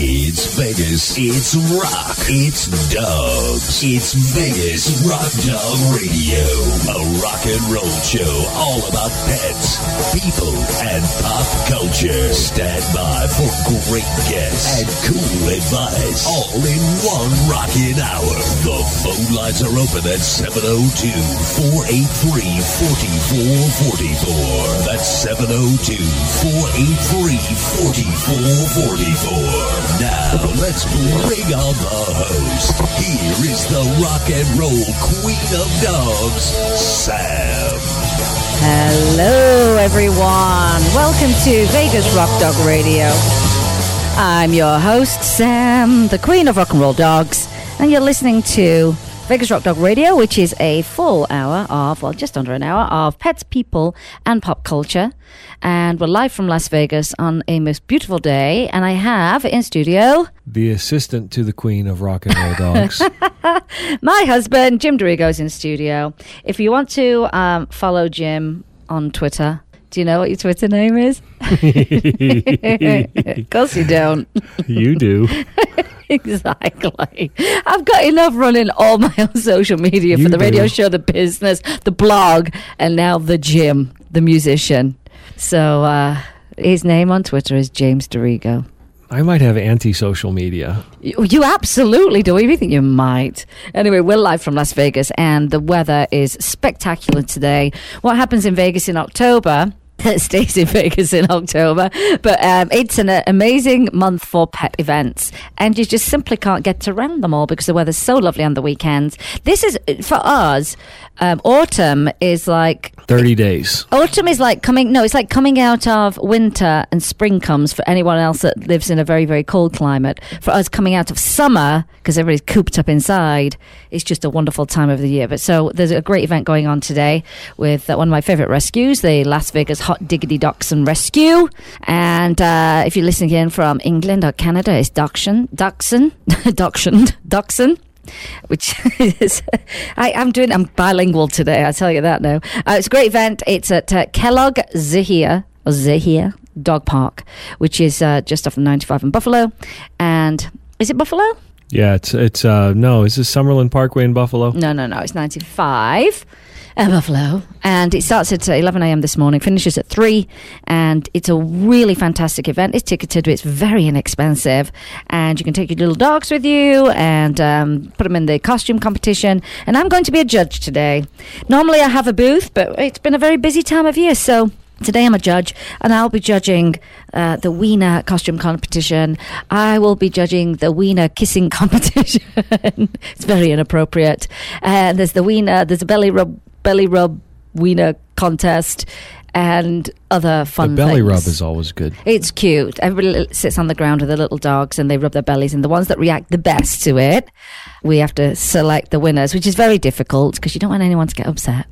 It's Vegas. It's rock. It's dogs. It's Vegas Rock Dog Radio. A rock and roll show all about pets, people, and pop culture. Stand by for great guests and cool advice. All in one rocking hour. The phone lines are open at 702 483 4444. That's 702 483 4444. Now, let's bring on the host. Here is the rock and roll queen of dogs, Sam. Hello, everyone. Welcome to Vegas Rock Dog Radio. I'm your host, Sam, the queen of rock and roll dogs, and you're listening to Vegas Rock Dog Radio, which is a full hour of, well, just under an hour of pets, people, and pop culture. And we're live from Las Vegas on a most beautiful day. And I have in studio the assistant to the queen of rock and roll dogs. my husband, Jim Dorigo's in studio. If you want to um, follow Jim on Twitter, do you know what your Twitter name is? of course you don't. you do. exactly. I've got enough running all my own social media You for the radio do. show, the business, the blog, and now the gym, the musician. So uh, his name on Twitter is James Dorigo. I might have anti-social media. You, you absolutely do. You think you might. Anyway, we're live from Las Vegas, and the weather is spectacular today. What happens in Vegas in October? Stays in Vegas in October, but um, it's an amazing month for pet events, and you just simply can't get around them all because the weather's so lovely on the weekends. This is for us. Um, autumn is like 30 days. Autumn is like coming. No, it's like coming out of winter, and spring comes for anyone else that lives in a very, very cold climate. For us, coming out of summer because everybody's cooped up inside, it's just a wonderful time of the year. But so there's a great event going on today with uh, one of my favorite rescues, the Las Vegas Hot Diggity Dachshund Rescue. And uh, if you're listening in from England or Canada, it's Dachshund, Dachshund, Dachshund, Dachshund which is I, I'm doing. I'm bilingual today. I tell you that now. Uh, it's a great event. It's at uh, Kellogg Zaher or Zaher Dog Park, which is uh, just off the 95 in Buffalo. And is it Buffalo? Yeah, it's it's uh no, is this Summerlin Parkway in Buffalo? No, no, no. It's 95. Uh, Buffalo, and it starts at uh, 11 a.m. this morning, finishes at 3, and it's a really fantastic event. It's ticketed, it's very inexpensive, and you can take your little dogs with you and um, put them in the costume competition. And I'm going to be a judge today. Normally, I have a booth, but it's been a very busy time of year, so Today I'm a judge, and I'll be judging uh, the Wiener costume competition. I will be judging the Wiener kissing competition. it's very inappropriate. And there's the Wiener, there's a belly rub, belly rub Wiener contest, and other The fun. belly rub is always good. It's cute. Everybody sits on the ground with their little dogs and they rub their bellies. And the ones that react the best to it, we have to select the winners, which is very difficult because you don't want anyone to get upset.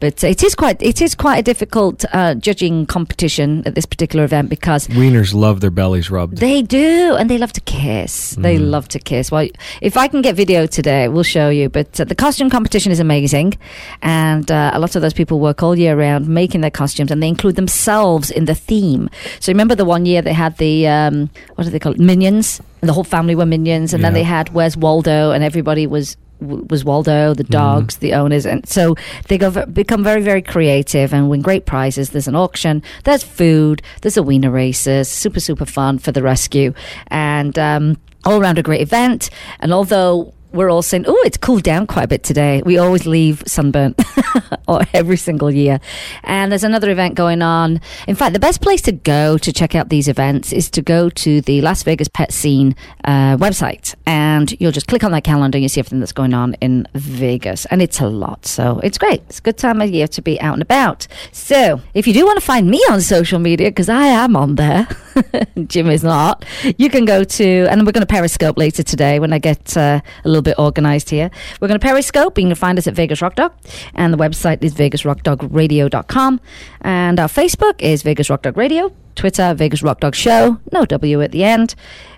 But it is quite it is quite a difficult uh, judging competition at this particular event because Wieners love their bellies rubbed. they do, and they love to kiss. They love to kiss. Well, if I can get video today, we'll show you. But uh, the costume competition is amazing, and uh, a lot of those people work all year round making their costumes, and they include themselves in the theme. So remember the one year they had the um, what do they call it? Minions. And the whole family were minions, and then they had Where's Waldo, and everybody was was Waldo, the dogs, the owners, and so they go become very, very creative and win great prizes. There's an auction, there's food, there's a wiener races, super, super fun for the rescue, and um, all around a great event. And although we're all saying, oh, it's cooled down quite a bit today. We always leave sunburnt or every single year. And there's another event going on. In fact, the best place to go to check out these events is to go to the Las Vegas Pet Scene uh, website. And you'll just click on that calendar and you see everything that's going on in Vegas. And it's a lot. So it's great. It's a good time of year to be out and about. So if you do want to find me on social media, because I am on there, Jim is not, you can go to, and we're going to Periscope later today when I get uh, a little bit organized here. We're going to Periscope. You can find us at Vegas Rock Dog, and the website is vegasrockdogradio.com, and our Facebook is Vegas Rock Dog Radio. Twitter, Vegas Rock Dog Show, no W at the end.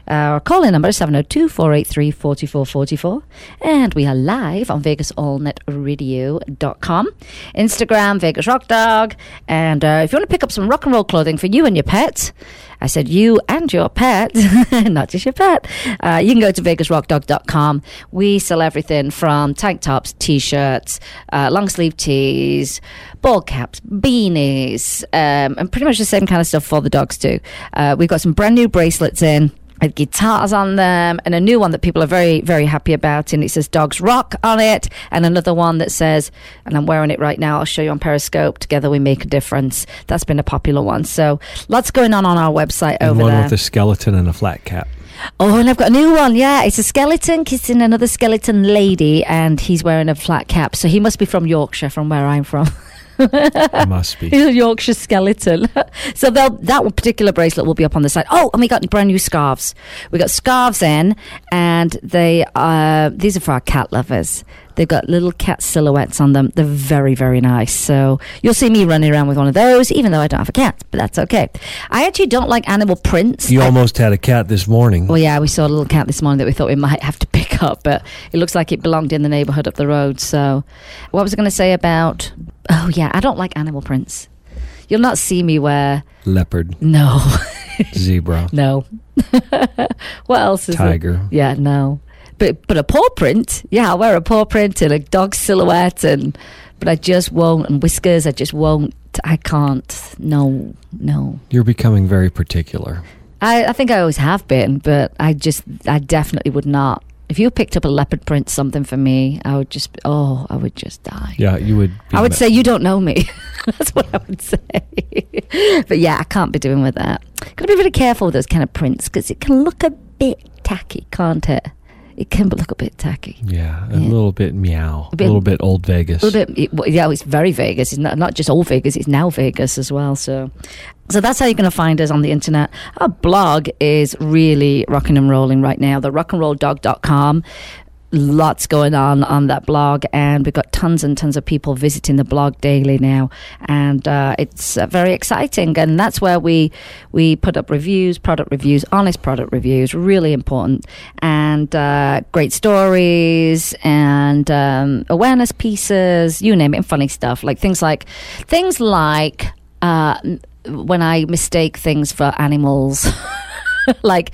Our call in number is 702 483 4444. And we are live on VegasAllNetRadio.com, Instagram, Vegas Rock Dog. And uh, if you want to pick up some rock and roll clothing for you and your pet, I said you and your pet, not just your pet. Uh, you can go to VegasRockDog.com. We sell everything from tank tops, t shirts, uh, long sleeve tees, ball caps, beanies, um, and pretty much the same kind of stuff for the dogs too. Uh, we've got some brand new bracelets in with guitars on them and a new one that people are very very happy about and it says dogs rock on it and another one that says and i'm wearing it right now i'll show you on periscope together we make a difference that's been a popular one so lots going on on our website And over one there with a skeleton and a flat cap. Oh, and I've got a new one. Yeah, it's a skeleton kissing another skeleton lady, and he's wearing a flat cap. So he must be from Yorkshire, from where I'm from. Must be. He's a Yorkshire skeleton. so they'll, that particular bracelet will be up on the site. Oh, and we got brand new scarves. We got scarves in, and they uh, these are for our cat lovers. They've got little cat silhouettes on them. They're very, very nice. So you'll see me running around with one of those, even though I don't have a cat, but that's okay. I actually don't like animal prints. You I- almost had a cat this morning. well, yeah, we saw a little cat this morning that we thought we might have to pick up, but it looks like it belonged in the neighbourhood up the road. So, what was I going to say about? Oh, yeah, I don't like animal prints. You'll not see me wear. Leopard, No, zebra, no. what else is tiger. Yeah, no. But but a paw print, yeah, I'll wear a paw print and a dog silhouette, and but I just won't. And whiskers, I just won't. I can't. No, no. You're becoming very particular. I, I think I always have been, but I just, I definitely would not. If you picked up a leopard print something for me, I would just, oh, I would just die. Yeah, you would. I would ma- say you don't know me. That's what I would say. but yeah, I can't be doing with that. Got to be really careful with those kind of prints because it can look a bit tacky, can't it? It can look a bit tacky. Yeah, a Yeah. little bit meow, a, bit- little bit old Vegas. A little bit, yeah, it's very Vegas. It's not, not just old Vegas; it's now Vegas as well. So, so that's how you're going to find us on the internet. Our blog is really rocking and rolling right now. The rockandrolldog.com. Lots going on on that blog, and we've got tons and tons of people visiting the blog daily now, and uh, it's uh, very exciting. And that's where we we put up reviews, product reviews, honest product reviews, really important, and uh, great stories and um, awareness pieces, you name it, and funny stuff like things like things like uh, when I mistake things for animals, like.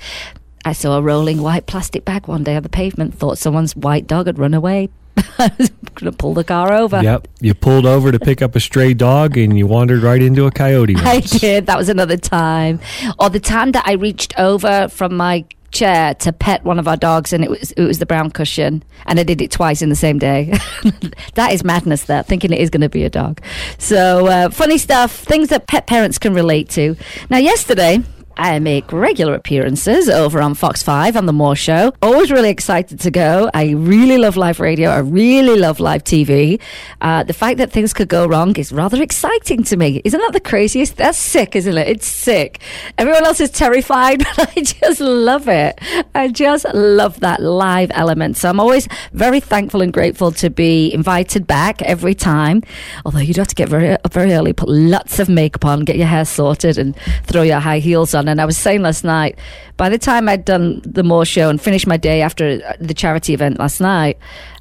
I saw a rolling white plastic bag one day on the pavement. Thought someone's white dog had run away. I was going to pull the car over. Yep, you pulled over to pick up a stray dog and you wandered right into a coyote. I did. That was another time. Or the time that I reached over from my chair to pet one of our dogs, and it was it was the brown cushion, and I did it twice in the same day. that is madness. there thinking it is going to be a dog. So uh, funny stuff, things that pet parents can relate to. Now, yesterday. I make regular appearances over on Fox 5 on The More Show. Always really excited to go. I really love live radio. I really love live TV. Uh, the fact that things could go wrong is rather exciting to me. Isn't that the craziest? That's sick, isn't it? It's sick. Everyone else is terrified, but I just love it. I just love that live element. So I'm always very thankful and grateful to be invited back every time. Although you do have to get very very early, put lots of makeup on, get your hair sorted, and throw your high heels on. And I was saying last night, by the time I'd done the more show and finished my day after the charity event last night,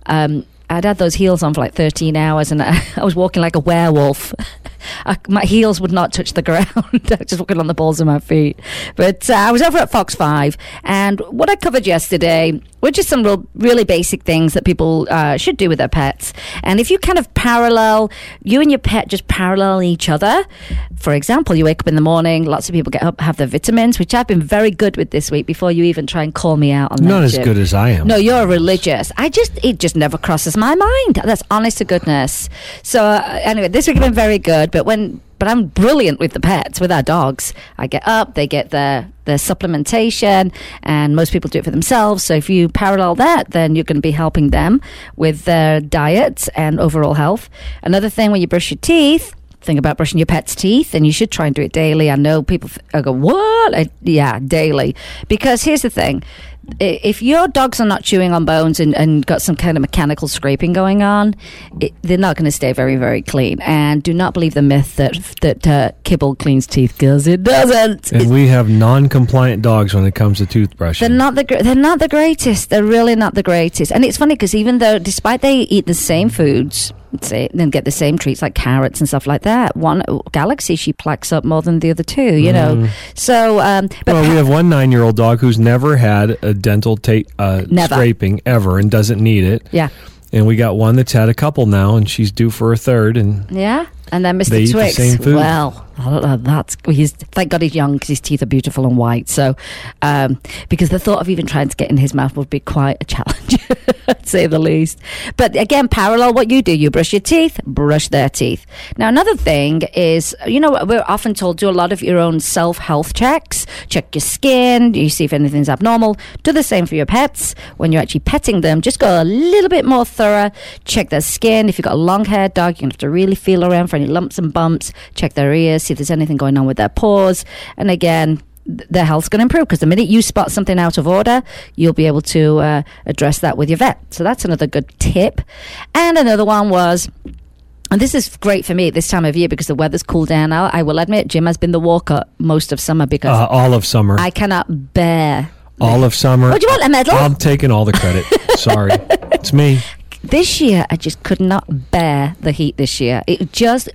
um, I'd had those heels on for like 13 hours and I, I was walking like a werewolf. I, my heels would not touch the ground. I was just walking on the balls of my feet. But uh, I was over at Fox 5 and what I covered yesterday were just some real, really basic things that people uh, should do with their pets. And if you kind of parallel, you and your pet just parallel each other. For example, you wake up in the morning, lots of people get up, have their vitamins, which I've been very good with this week before you even try and call me out on that. Not as good as I am. No, you're religious. I just it just never crosses my mind. That's honest to goodness. So uh, anyway, this week has been very good. But when but I'm brilliant with the pets, with our dogs. I get up, they get their their supplementation, and most people do it for themselves. So if you parallel that, then you're going to be helping them with their diet and overall health. Another thing when you brush your teeth think about brushing your pet's teeth, and you should try and do it daily. I know people go, "What?" I, yeah, daily. Because here's the thing: if your dogs are not chewing on bones and, and got some kind of mechanical scraping going on, it, they're not going to stay very, very clean. And do not believe the myth that that uh, kibble cleans teeth because it doesn't. And we have non-compliant dogs when it comes to toothbrushing. They're not the gr- they're not the greatest. They're really not the greatest. And it's funny because even though, despite they eat the same foods, say, then get the same treats like carrots and stuff like that, one Galaxy she plucks up more than the other two. You know, so um, but well, we have one nine-year-old dog who's never had a dental ta- uh, scraping ever and doesn't need it. yeah, And we got one that's had a couple now, and she's due for a third. And yeah. And then Mr. They eat the same food. Well, I that's he's thank God he's young because his teeth are beautiful and white. So, um, because the thought of even trying to get in his mouth would be quite a challenge, say the least. But again, parallel what you do: you brush your teeth, brush their teeth. Now, another thing is, you know, we're often told do a lot of your own self health checks. Check your skin. You see if anything's abnormal. Do the same for your pets when you're actually petting them. Just go a little bit more thorough. Check their skin. If you've got a long haired dog, you're gonna have to really feel around for any lumps and bumps. Check their ears. See if there's anything going on with their paws. And again. th- Their health's going to improve because the minute you spot something out of order, you'll be able to uh, address that with your vet. So that's another good tip. And another one was and this is great for me at this time of year because the weather's cooled down now. I will admit, Jim has been the walker most of summer because uh, all of summer, I cannot bear. all of summer. Oh, do you want a medal? I'm taking all the credit. Sorry, it's me. This year, I just could not bear the heat this year. It just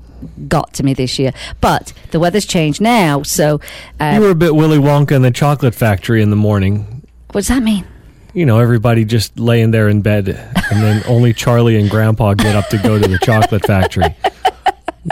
got to me this year. But the weather's changed now, so uh, You were a bit Willy Wonka in the chocolate factory in the morning. what does that mean? You know, everybody just laying there in bed, and then only Charlie and Grandpa get up to go to the chocolate factory.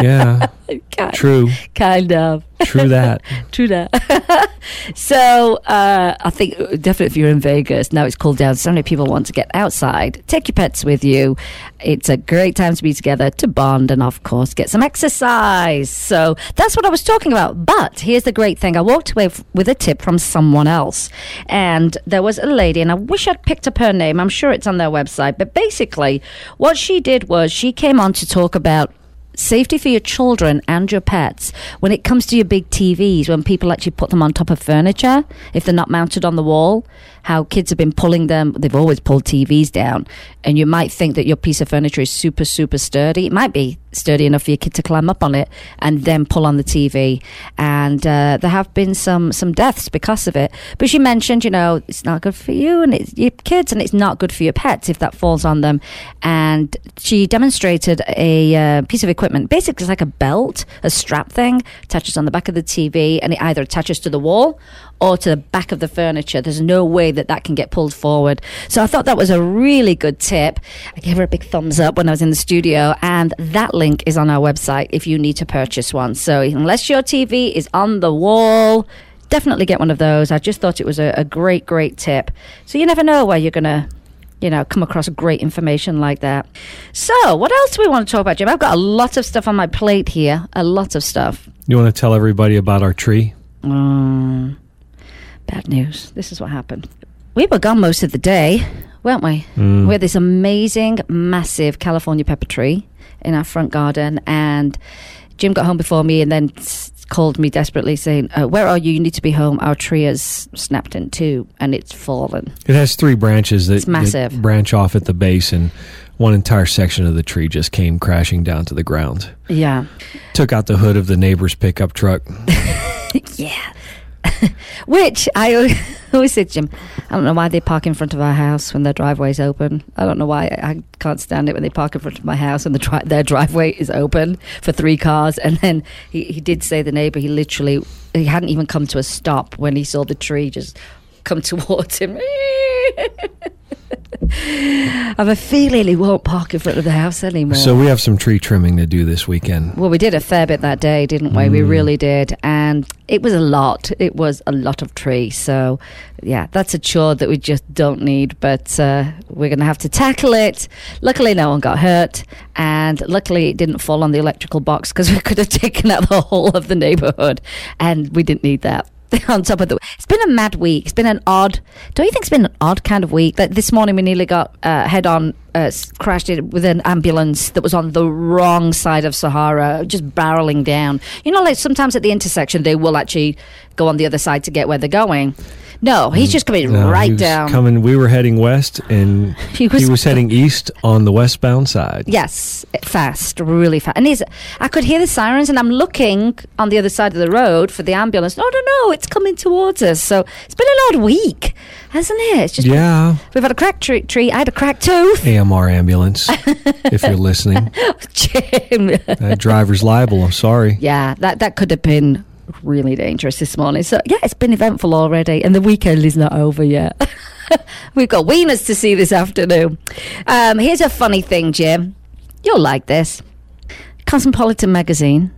Yeah, Kind, true, kind of. true that. True that. So uh, I think definitely if you're in Vegas now, it's cooled down. So many people want to get outside. Take your pets with you. It's a great time to be together to bond and of course get some exercise. So that's what I was talking about. But here's the great thing: I walked away f- with a tip from someone else, and there was a lady, and I wish I'd picked up her name. I'm sure it's on their website. But basically, what she did was she came on to talk about safety for your children and your pets when it comes to your big TVs when people actually put them on top of furniture if they're not mounted on the wall how kids have been pulling them. They've always pulled TVs down. And you might think that your piece of furniture is super super sturdy. It might be sturdy enough for your kid to climb up on it and then pull on the TV and uh, there have been some some deaths because of it. But she mentioned you know it's not good for you and it's your kids and it's not good for your pets if that falls on them. And she demonstrated a uh, piece of equipment. Basically it's like a belt a strap thing attaches on the back of the TV and it either attaches to the wall or to the back of the furniture there's no way that that can get pulled forward so I thought that was a really good tip I gave her a big thumbs up when I was in the studio and that link is on our website if you need to purchase one so unless your TV is on the wall definitely get one of those I just thought it was a, a great great tip so you never know where you're gonna you know, come across great information like that. So, what else do we want to talk about, Jim? I've got a lot of stuff on my plate here. A lot of stuff. You want to tell everybody about our tree? Um, bad news. This is what happened. We were gone most of the day, weren't we? Mm. We had this amazing, massive California pepper tree in our front garden, and Jim got home before me and then s- called me desperately saying, uh, Where are you? You need to be home. Our tree has snapped in two and it's fallen. It has three branches that, It's massive. that branch off at the base, and one entire section of the tree just came crashing down to the ground. Yeah. Took out the hood of the neighbor's pickup truck. yeah. Which I always said, Jim, I don't know why they park in front of our house when their driveway's open. I don't know why I can't stand it when they park in front of my house and the dri- their driveway is open for three cars. And then he, he did say the neighbor, he literally, he hadn't even come to a stop when he saw the tree just come towards him. I have a feeling he won't park in front of the house anymore. So we have some tree trimming to do this weekend. Well, we did a fair bit that day, didn't we? We really did. And it was a lot. It was a lot of tree. So, yeah, that's a chore that we just don't need. But uh, we're going to have to tackle it. Luckily, no one got hurt. And luckily, it didn't fall on the electrical box because we could have taken out the whole of the neighborhood. And we didn't need that. On top of the. It's been a mad week. It's been an odd. Don't you think it's been an odd kind of week? Like this morning, we nearly got uh, head on uh, crashed it with an ambulance that was on the wrong side of Sahara, just barreling down. You know, like sometimes at the intersection, they will actually go on the other side to get where they're going. No, he's just coming No, right he was down. Coming, we were heading west, and He he was- was, heading east on the westbound side. Yes, fast, really fast. And he's, I could hear the sirens, and I'm looking on the other side of the road for the ambulance. No, no, no, it's coming towards us. So it's been an odd week, hasn't it? It's just Yeah, we've had a cracked tree, tree. I had a cracked tooth. AMR ambulance. if you're listening, Jim. that driver's liable. I'm sorry. yeah, that that could have been really dangerous this morning. So yeah, it's been eventful already, and the weekend is not over yet. We've got wieners to see this afternoon. Um, here's a funny thing, Jim. You'll like this. Cosmopolitan magazine.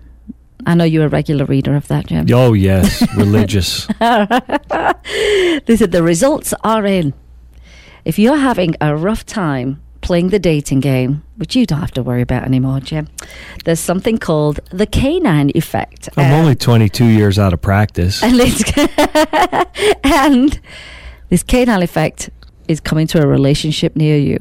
I know you're a regular reader of that, Jim. Oh yes, religious. They said the results are in. If you're having a rough time playing the dating game, which you don't have to worry about anymore, Jim, there's something called the canine effect. I'm Um, only 22 years out of practice. and, and this canine effect is coming to a relationship near you.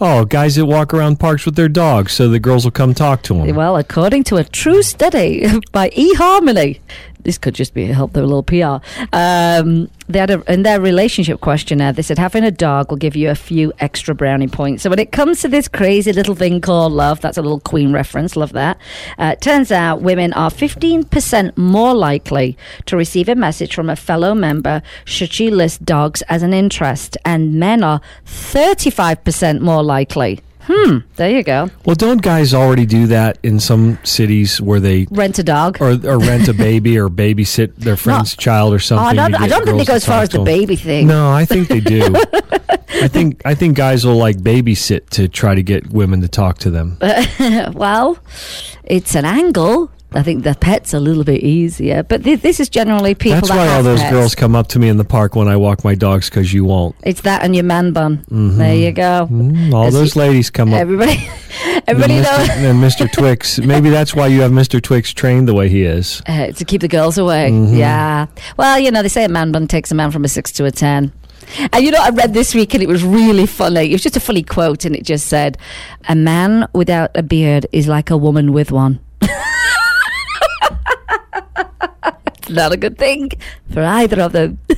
Oh, guys that walk around parks with their dogs, so the girls will come talk to them. Well, according to a true study by eHarmony, this could just be help their little PR. Um, they had a, in their relationship questionnaire, they said having a dog will give you a few extra brownie points. So when it comes to this crazy little thing called love, that's a little Queen reference. Love that. Uh, turns out women are 15% more likely to receive a message from a fellow member should she list dogs as an interest, and men are 35% more likely. Hmm. There you go. Well, don't guys already do that in some cities where they Rent a dog. or, or rent a baby or babysit their friend's child or Oh, something? I don't, I don't think they go as far as the baby thing. No, I think they do. I think I think guys will like babysit to try to get women to talk to them. well, it's an angle. I think the pet's are a little bit easier, but th- this is generally people That's that why all those pets. girls come up to me in the park when I walk my dogs because you won't. It's that and your man bun. There you go. Mm, all those you- ladies come up. Everybody, and everybody Mr. knows and Mr. Twix. Maybe that's why you have Mr. Twix trained the way he is. uh, to keep the girls away. Mm-hmm. Yeah. Well, you know they say a man bun takes a man from a six to a ten. And you know, I read this week and it was really funny. It was just a funny quote, and it just said, "A man without a beard is like a woman with one." Not a good thing for either of them.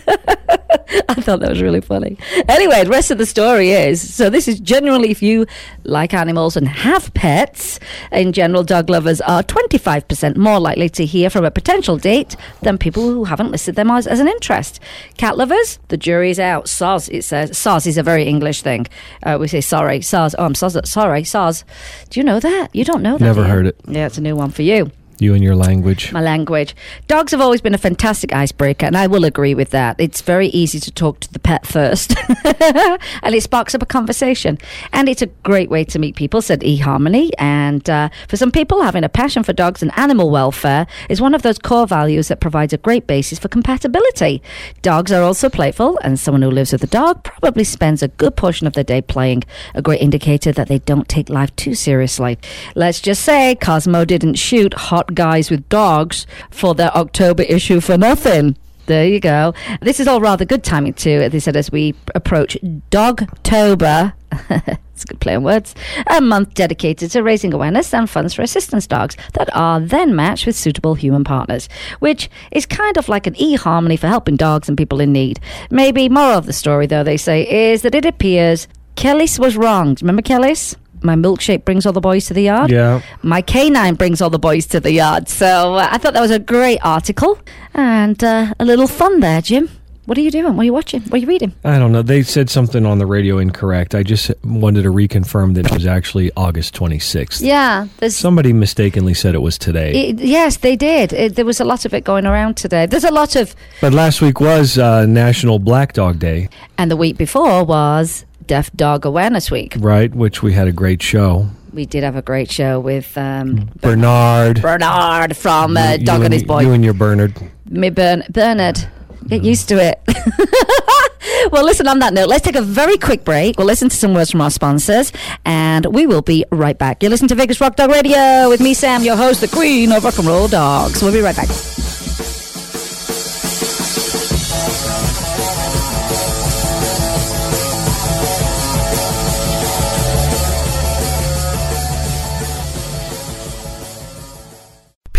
I thought that was really funny. Anyway, the rest of the story is so this is generally if you like animals and have pets, in general, dog lovers are 25% more likely to hear from a potential date than people who haven't listed them as, as an interest. Cat lovers, the jury's out. Soz, it says. Soz is a very English thing. Uh, we say sorry. Soz. Oh, I'm soz. Sorry. Soz. Do you know that? You don't know that. Never heard it. Yeah, it's a new one for you You and your language. my language. Dogs have always been a fantastic icebreaker, and I will agree with that. It's very easy to talk to the pet first, and it sparks up a conversation. And it's a great way to meet people, said eHarmony. And uh, for some people, having a passion for dogs and animal welfare is one of those core values that provides a great basis for compatibility. Dogs are also playful, and someone who lives with a dog probably spends a good portion of their day playing, a great indicator that they don't take life too seriously. Let's just say Cosmo didn't shoot hot guys with dogs for their October issue for nothing. There you go. This is all rather good timing too. They said as we approach Dogtober. it's a good play on words. A month dedicated to raising awareness and funds for assistance dogs that are then matched with suitable human partners, which is kind of like an e-harmony for helping dogs and people in need. Maybe moral of the story, though, they say, is that it appears Kelis was wrong. Do you remember Kelis? My milkshake brings all the boys to the yard. Yeah. My canine brings all the boys to the yard. So uh, I thought that was a great article and uh, a little fun there, Jim. What are you doing? What are you watching? What are you reading? I don't know. They said something on the radio incorrect. I just wanted to reconfirm that it was actually August 26th. Yeah. Somebody mistakenly said it was today. It, yes, they did. It, there was a lot of it going around today. There's a lot of, but last week was uh, National Black Dog Day, and the week before was Deaf Dog Awareness Week. right? Which we had a great show. We did have a great show with um, Bernard. Bernard from uh, you Dog and and- His Boy. You and your Bernard. Me Bern- Bernard. Get used to it. well, listen, on that note, let's take a very quick break. We'll listen to some words from our sponsors, and we will be right back. You're listening to Vegas Rock Dog Radio with me, Sam, your host, the queen of rock and roll dogs. We'll be right back.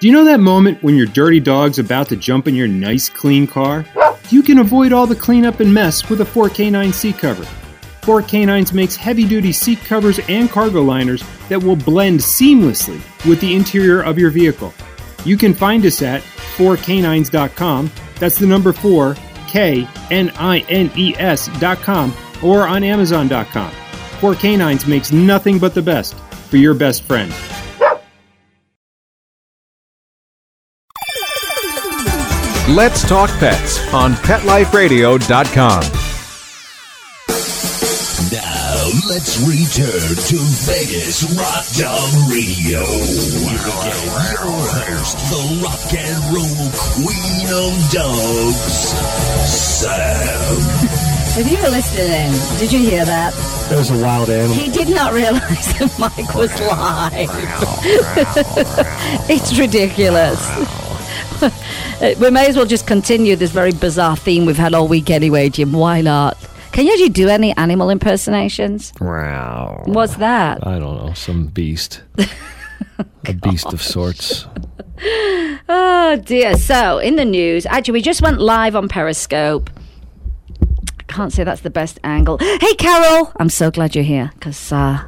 Do you know that moment when your dirty dog's about to jump in your nice clean car? You can avoid all the cleanup and mess with a 4K9 seat cover. 4Knines makes heavy duty seat covers and cargo liners that will blend seamlessly with the interior of your vehicle. You can find us at 4knines.com. That's the number 4 K N I N E S.com or on amazon.com. 4Knines makes nothing but the best for your best friend. Let's Talk Pets on PetLifeRadio.com. Now let's return to Vegas Rock Dog Radio. Here again, your host, the rock and roll queen of dogs, Sam. If you were listening, did you hear that? That was a wild animal. He did not realize that mic was live. it's ridiculous. We may as well just continue this very bizarre theme we've had all week anyway, Jim. Why not? Can you actually do any animal impersonations? Wow. What's that? I don't know. Some beast. a beast of sorts. Oh dear. So in the news, actually, we just went live on Periscope. I can't say that's the best angle. Hey, Carol. I'm so glad you're here because uh,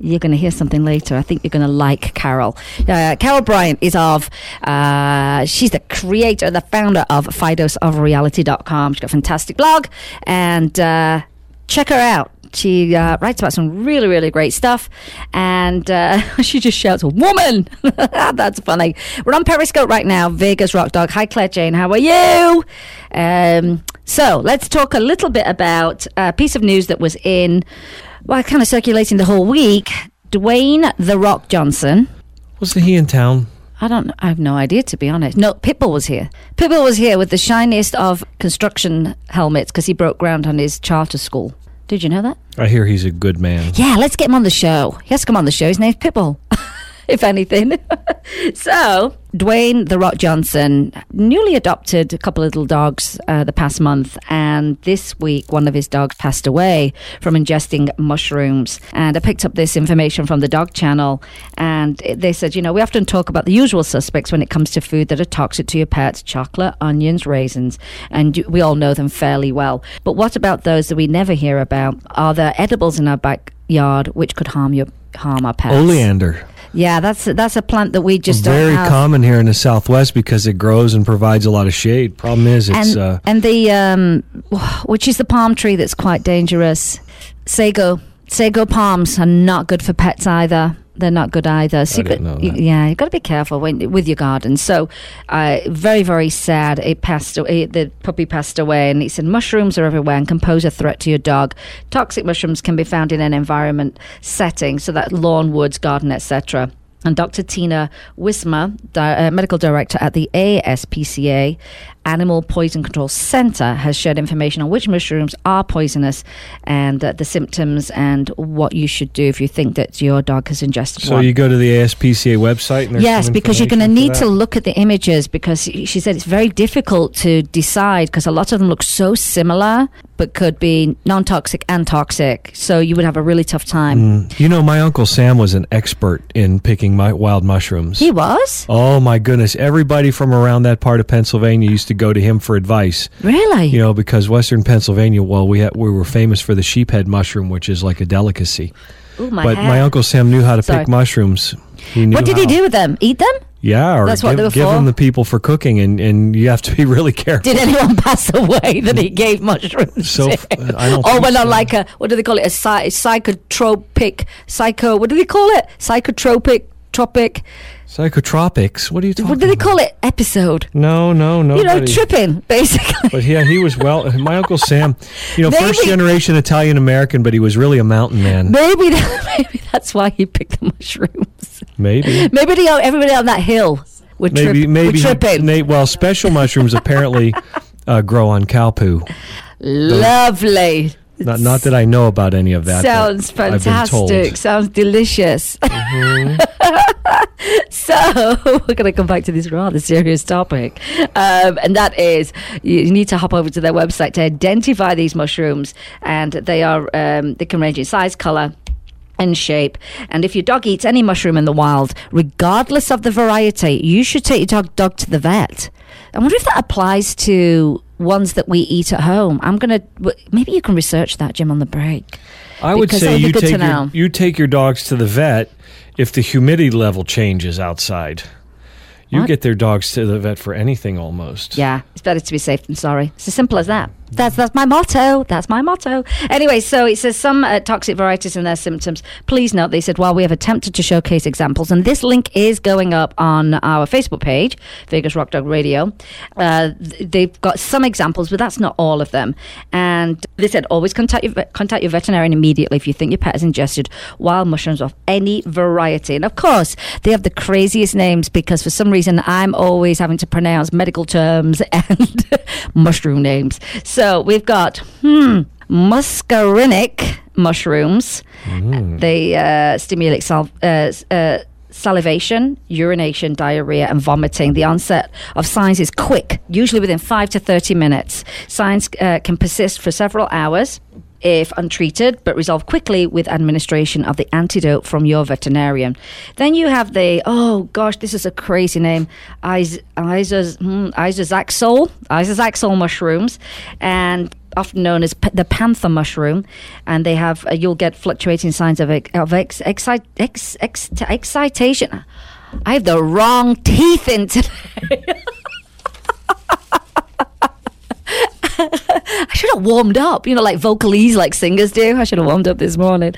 you're going to hear something later. I think you're going to like Carol. Uh, Carol Bryant is of, uh, she's the creator, the founder of FidoseOfReality.com. She's got a fantastic blog and uh, check her out. She uh, writes about some really, really great stuff, and uh, she just shouts, "Woman!" That's funny. We're on Periscope right now. Vegas Rock Dog. Hi, Claire Jane. How are you? Um, so let's talk a little bit about a piece of news that was in, well, kind of circulating the whole week. Dwayne the Rock Johnson. Wasn't he in town? I don't. I have no idea to be honest. No, Pitbull was here. Pitbull was here with the shiniest of construction helmets because he broke ground on his charter school. Did you know that? I hear he's a good man. Yeah, let's get him on the show. He has to come on the show. His name's Pitbull, if anything. so, Dwayne The Rock Johnson newly adopted a couple of little dogs uh, the past month, and this week one of his dogs passed away from ingesting mushrooms. And I picked up this information from the Dog Channel, and they said, you know, we often talk about the usual suspects when it comes to food that are toxic to your pets chocolate, onions, raisins, and we all know them fairly well. But what about those that we never hear about? Are there edibles in our backyard which could harm your harm our pets? Oleander. Yeah, that's that's a plant that we just don't Very common here in the Southwest because it grows and provides a lot of shade. Problem is, it's and, uh, and the um, which is the palm tree that's quite dangerous. Sago, sago palms are not good for pets either. They're not good either. So you didn't got- know you- that. yeah, you got to be careful when, with your garden. So, uh, very very sad. It passed. away. The puppy passed away, and he said mushrooms are everywhere and can pose a threat to your dog. Toxic mushrooms can be found in an environment setting, so that lawn, woods, garden, etc. And Dr. Tina Wismer, di- uh, medical director at the ASPCA Animal Poison Control Center, has shared information on which mushrooms are poisonous and uh, the symptoms and what you should do if you think that your dog has ingested so one. you go to the ASPCA website and Yes, because you're going to need to look at the images because she said it's very difficult to decide because a lot of them look so similar but could be non-toxic and toxic. So you would have a really tough time. Mm. You know, my uncle Sam was an expert in picking my wild mushrooms. He was Oh my goodness! Everybody from around that part of Pennsylvania used to go to him for advice. really. You know, because Western Pennsylvania, well, we had, we were famous for the sheephead mushroom, which is like a delicacy. Ooh, my but hair. my uncle Sam knew how to Sorry. pick mushrooms. He knew What did he do with them? Eat them? Yeah, or That's give, what they were give for? them the people for cooking, and, and you have to be really careful. Did anyone pass away that he gave mushrooms? So, to? Uh, I don't or on so. like a what do they call it? A psychotropic psycho. What do they call it? Psychotropic tropic. Psychotropics? What are you talking What do they about? call it? Episode. No, no, no. You know, tripping basically. But yeah, he was well. My uncle Sam, you know, first generation Italian American, but he was really a mountain man. Maybe that, maybe that's why he picked the mushrooms. Maybe. Maybe they, everybody on that hill We're, maybe trip- maybe we're tripping. Well, special mushrooms apparently uh, grow on cow poo. Lovely. Not, not that I know about any of that. Sounds I've been told. fantastic. Sounds delicious. Mm-hmm. so we're going to come back to this rather serious topic, um, and that is you need to hop over to their website to identify these mushrooms, and they are um, they can range in size, color. And shape, and if your dog eats any mushroom in the wild, regardless of the variety, you should take your dog dog to the vet. I wonder if that applies to ones that we eat at home. I'm gonna maybe you can research that, Jim, on the break. I would Because say you to take your, you take your dogs to the vet if the humidity level changes outside. You What? get their dogs to the vet for anything almost. Yeah, it's better to be safe than sorry. It's as simple as that. That's that's my motto. That's my motto. Anyway, so it says some uh, toxic varieties and their symptoms. Please note, they said while we have attempted to showcase examples, and this link is going up on our Facebook page, Vegas Rock Dog Radio. Uh, they've got some examples, but that's not all of them. And they said always contact your contact your veterinarian immediately if you think your pet has ingested wild mushrooms of any variety. And of course, they have the craziest names because for some reason I'm always having to pronounce medical terms and mushroom names. So we've got hmm, muscarinic mushrooms. They uh, stimulate sal- uh, uh, salivation, urination, diarrhea, and vomiting. The onset of signs is quick, usually within five to 30 minutes. Signs uh, can persist for several hours if untreated, but resolve quickly with administration of the antidote from your veterinarian. Then you have the, oh gosh, this is a crazy name, Is- Isaz- hmm, Isozaxol mushrooms, and often known as p- the panther mushroom, and they have uh, you'll get fluctuating signs of ex- of ex- ex- ex- excitation. I have the wrong teeth in today. I should have warmed up, you know, like vocalese, like singers do. I should have warmed up this morning.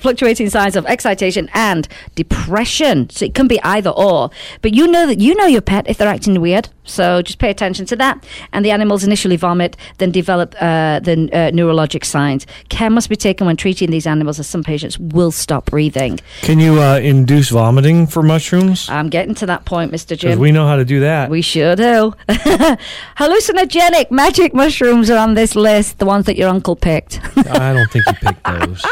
Fluctuating signs of excitation and depression. So it can be either or. But you know that you know your pet if they're acting weird. So just pay attention to that. And the animals initially vomit, then develop uh, the uh, neurologic signs. Care must be taken when treating these animals, as some patients will stop breathing. Can you uh, induce vomiting for mushrooms? I'm getting to that point, Mr. Jim. we know how to do that. We sure do. Hallucinogenic magic mushrooms are on this list, the ones that your uncle picked. I don't think he picked those.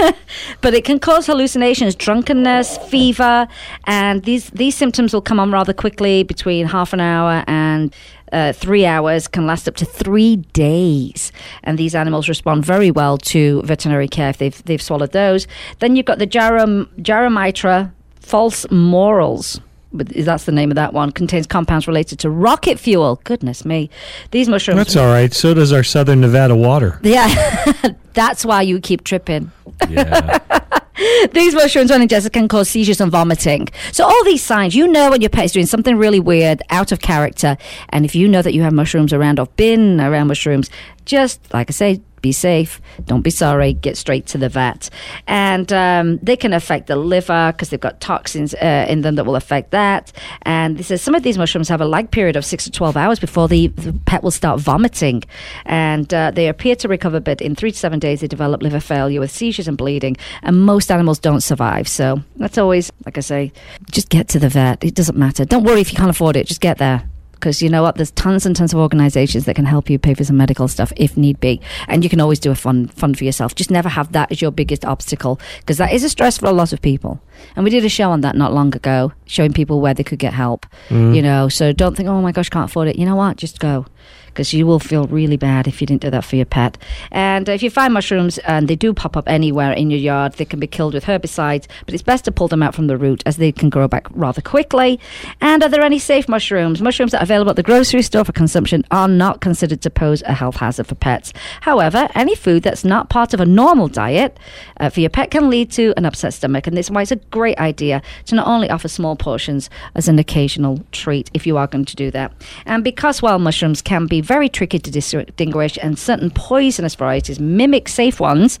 but it can cause hallucinations, drunkenness, fever, and these these symptoms will come on rather quickly, between half an hour and uh, three hours, can last up to three days. And these animals respond very well to veterinary care if they've they've swallowed those. Then you've got the Jarom, Gyromitra false morels. But that's the name of that one. Contains compounds related to rocket fuel. Goodness me, these mushrooms. That's all right. So does our Southern Nevada water. yeah, that's why you keep tripping. Yeah. These mushrooms, when ingested, can cause seizures and vomiting. So, all these signs, you know when your pet is doing something really weird, out of character. And if you know that you have mushrooms around or been around mushrooms, just like I say, be safe. Don't be sorry. Get straight to the vet. And um, they can affect the liver because they've got toxins uh, in them that will affect that. And this is some of these mushrooms have a lag period of six to 12 hours before the, the pet will start vomiting. And uh, they appear to recover, but in three to seven days, they develop liver failure with seizures and bleeding. And most animals don't survive. So that's always, like I say, just get to the vet. It doesn't matter. Don't worry if you can't afford it, just get there because you know what? There's tons and tons of organizations that can help you pay for some medical stuff if need be. And you can always do a fun fun for yourself. Just never have that as your biggest obstacle because that is a stress for a lot of people. And we did a show on that not long ago showing people where they could get help mm. you know? So don't think oh my gosh can't afford it. You know what? Just go because you will feel really bad if you didn't do that for your pet. And if you find mushrooms and they do pop up anywhere in your yard, they can be killed with herbicides, but it's best to pull them out from the root as they can grow back rather quickly. And are there any safe mushrooms? Mushrooms that are available at the grocery store for consumption are not considered to pose a health hazard for pets. However, any food that's not part of a normal diet uh, for your pet can lead to an upset stomach, and this is why it's a great idea to not only offer small portions as an occasional treat if you are going to do that. And because wild mushrooms can be very tricky to distinguish, and certain poisonous varieties mimic safe ones,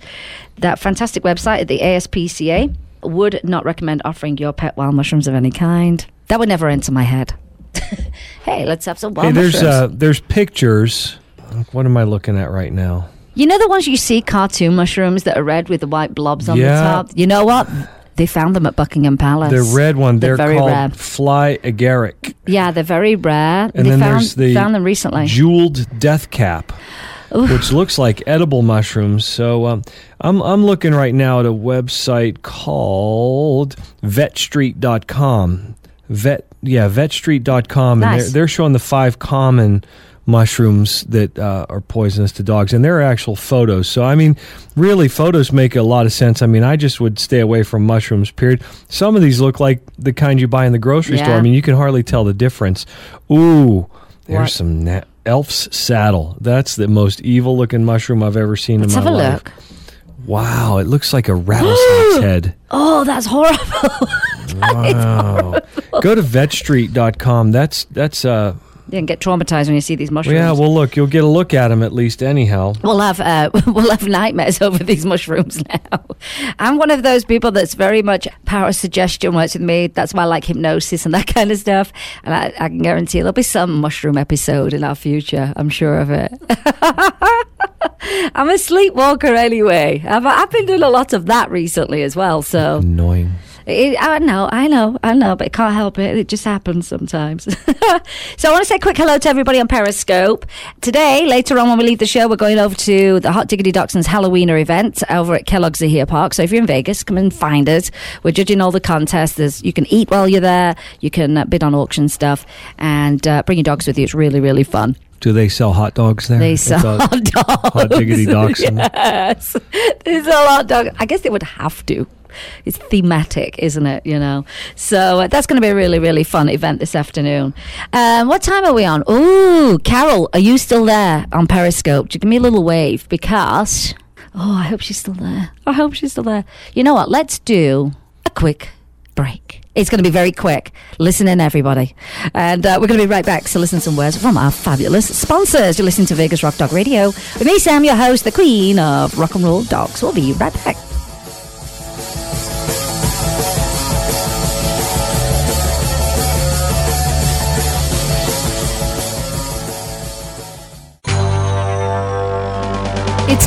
that fantastic website at the ASPCA would not recommend offering your pet wild mushrooms of any kind. That would never enter my head. hey, let's have some wild hey, there's mushrooms. uh, there's pictures. What am I looking at right now? You know the ones you see cartoon mushrooms that are red with the white blobs on Yeah. the top? You know what? They found them at Buckingham Palace. The red one, They're they're, very called rare. fly agaric. Yeah, they're very rare. And they then found, there's the found them recently. jeweled death cap, which looks like edible mushrooms. So um, I'm I'm looking right now at a website called vetstreet.com. Vet yeah, vetstreet.com and they're, they're showing the five common mushrooms that uh, are poisonous to dogs and there are actual photos. So i mean really photos make a lot of sense. I mean i just would stay away from mushrooms period. Some of these look like the kind you buy in the grocery store. I mean you can hardly tell the difference. Ooh there's What? some na- elf's saddle. That's the most evil looking mushroom i've ever seen Let's in have my a life. look. wow it looks like a rattlesnake's head. Oh, that's horrible. wow. go to vetstreet.com that's that's uh can get traumatized when you see these mushrooms. yeah well look you'll get a look at them at least anyhow We'll have uh, we'll have nightmares over these mushrooms now. I'm one of those people that's very much power suggestion works with me. That's why I like hypnosis and that kind of stuff. And I, I can guarantee there'll be some mushroom episode in our future. I'm sure of it. I'm a sleepwalker anyway. I've, I've been doing a lot of that recently as well. So annoying it, I know, I know, I know, but I can't help it. It just happens sometimes. so I want to say a quick hello to everybody on Periscope. Today, later on when we leave the show, we're going over to the Hot Diggity Dachshunds Halloweener event over at Kellogg's Zaher Park. So if you're in Vegas, come and find us. We're judging all the contests. There's, you can eat while you're there. You can uh, bid on auction stuff and uh, bring your dogs with you. It's really, really fun. Do they sell hot dogs there? They sell hot dogs. Hot diggity dachshund. Yes. There's a hot dogs. I guess they would have to. It's thematic, isn't it? You know. So uh, that's going to be a really, really fun event this afternoon. Um, what time are we on? Ooh, Carol, are you still there on Periscope? Do you give me a little wave? Because, oh, I hope she's still there. I hope she's still there. You know what? Let's do a quick break. It's going to be very quick. Listen in, everybody. And uh, we're going to be right back. So listen to some words from our fabulous sponsors. You're listening to Vegas Rock Dog Radio. With me, Sam, your host, the queen of rock and roll dogs. We'll be right back.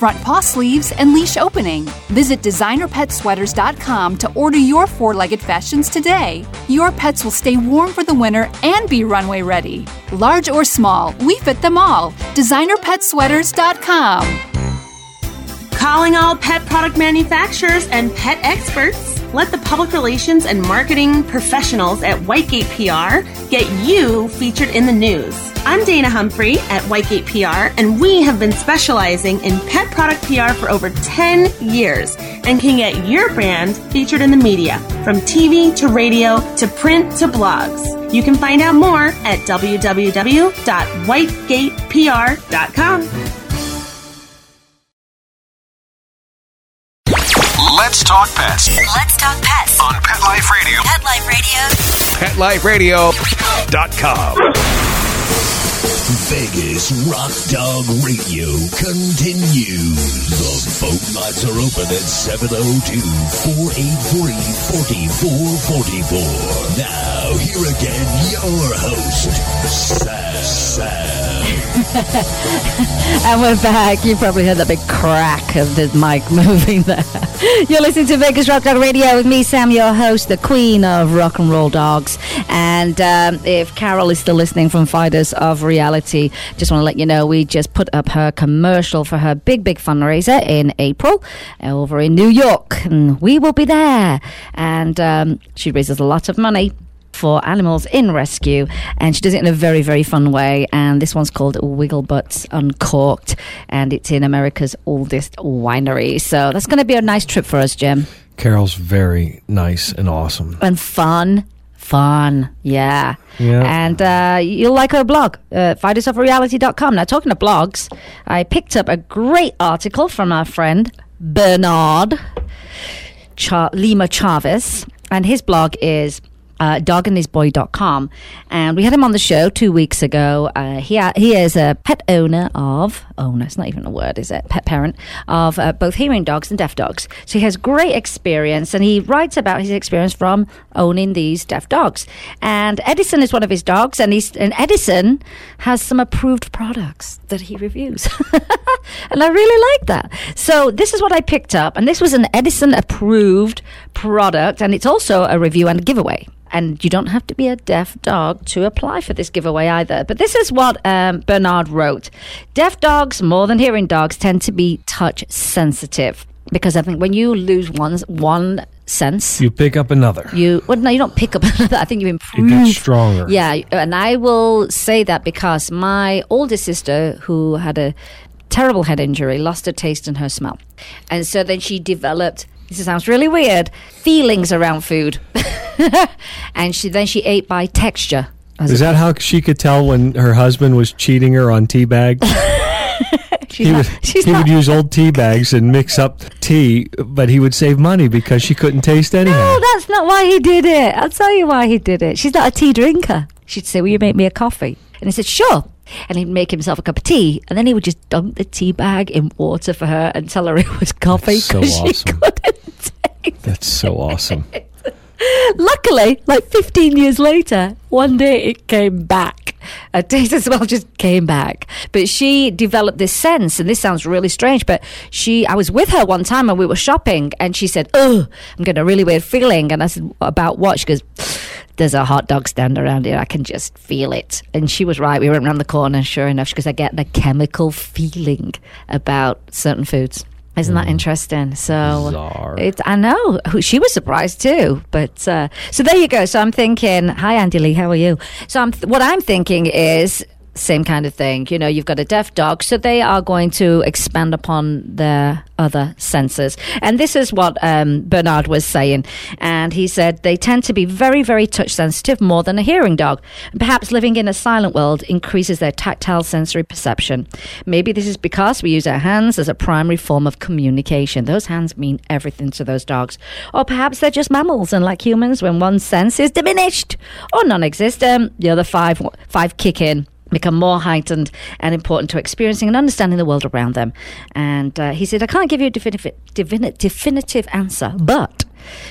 front paw sleeves, and leash opening. Visit designerpetsweaters.com to order your four legged fashions today. Your pets will stay warm for the winter and be runway ready. Large or small, we fit them all. DesignerPetSweaters.com. Calling all pet product manufacturers and pet experts. Let the public relations and marketing professionals at Whitegate PR get you featured in the news. I'm Dana Humphrey at Whitegate PR, and we have been specializing in pet product PR for over 10 years and can get your brand featured in the media from TV to radio to print to blogs. You can find out more at www.whitegatepr.com. Let's talk pets Let's talk pets. on Pet Life Radio. Pet Life Radio. PetLifeRadio.com. Vegas Rock Dog Radio continues. The phone lines are open at 702-483-4444. Now, here again, your host, Sam. Sam. And we're back. You probably heard that big crack of the mic moving there. You're listening to Vegas Rock Dog Radio with me, Sam, your host, the queen of rock and roll dogs. And um, if Carol is still listening from Fidose of Reality, just want to let you know we just put up her commercial for her big, big fundraiser in April over in New York. And we will be there. And um, she raises a lot of money for animals in rescue, and she does it in a very, very fun way. And this one's called Wiggle Butts Uncorked, and it's in America's oldest winery. So that's going to be a nice trip for us, Jim, Carol's very nice and awesome. and fun. Fun, yeah. Yeah. And uh, you'll like her blog, uh, fidoseofreality.com. Now, talking of blogs, I picked up a great article from our friend Bernard Cha- Lima Chavez, and his blog is uh, dogandhisboy.com. And we had him on the show two weeks ago. Uh, he, ha- he is a pet owner of, owner, it's not even a word, is it? Pet parent of uh, both hearing dogs and deaf dogs. So he has great experience and he writes about his experience from owning these deaf dogs. And Edison is one of his dogs, and, he's, and Edison has some approved products that he reviews. and I really like that. So this is what I picked up, and this was an Edison approved product, and it's also a review and a giveaway. And you don't have to be a deaf dog to apply for this giveaway either. But this is what um, Bernard wrote Deaf dogs, more than hearing dogs, tend to be touch sensitive. Because I think when you lose one, one sense, You pick up another. you well no you don't pick up another i think you improve. It gets stronger. yeah and i will say that because my older sister who had a terrible head injury lost her taste and her smell and so then she developed this sounds really weird feelings around food and she then she ate by texture Is that how she could tell when her husband was cheating her on tea bags? he not, would, he would use old tea bags and mix up tea, but he would save money because she couldn't taste anyhow. No, that's not why he did it. I'll tell you why he did it. She's not a tea drinker. She'd say, Will you make me a coffee? And he said, Sure. And he'd make himself a cup of tea, and then he would just dunk the tea bag in water for her and tell her it was coffee That's so 'cause she couldn't taste. That's so awesome. Luckily, like 15 years later, one day it came back. A taste as well just came back. But she developed this sense, and this sounds really strange, but she, I was with her one time and we were shopping, and she said, Oh, I'm getting a really weird feeling. And I said, About what? She goes, There's a hot dog stand around here. I can just feel it. And she was right. We went around the corner, and sure enough, she goes, I get a chemical feeling about certain foods. Isn't that interesting? So Bizarre. it, I know she was surprised too. But uh, so there you go. So I'm thinking, hi Andy Lee, how are you? So I'm th- what I'm thinking is same kind of thing. You know, you've got a deaf dog, so they are going to expand upon their other senses. And this is what um, Bernard was saying. And he said they tend to be very, very touch sensitive more than a hearing dog. Perhaps living in a silent world increases their tactile sensory perception. Maybe this is because we use our hands as a primary form of communication. Those hands mean everything to those dogs. Or perhaps they're just mammals, and like humans, when one sense is diminished or non existent, the other five, five kick in become more heightened and important to experiencing and understanding the world around them. And uh, he said, I can't give you a definitive, definitive answer, but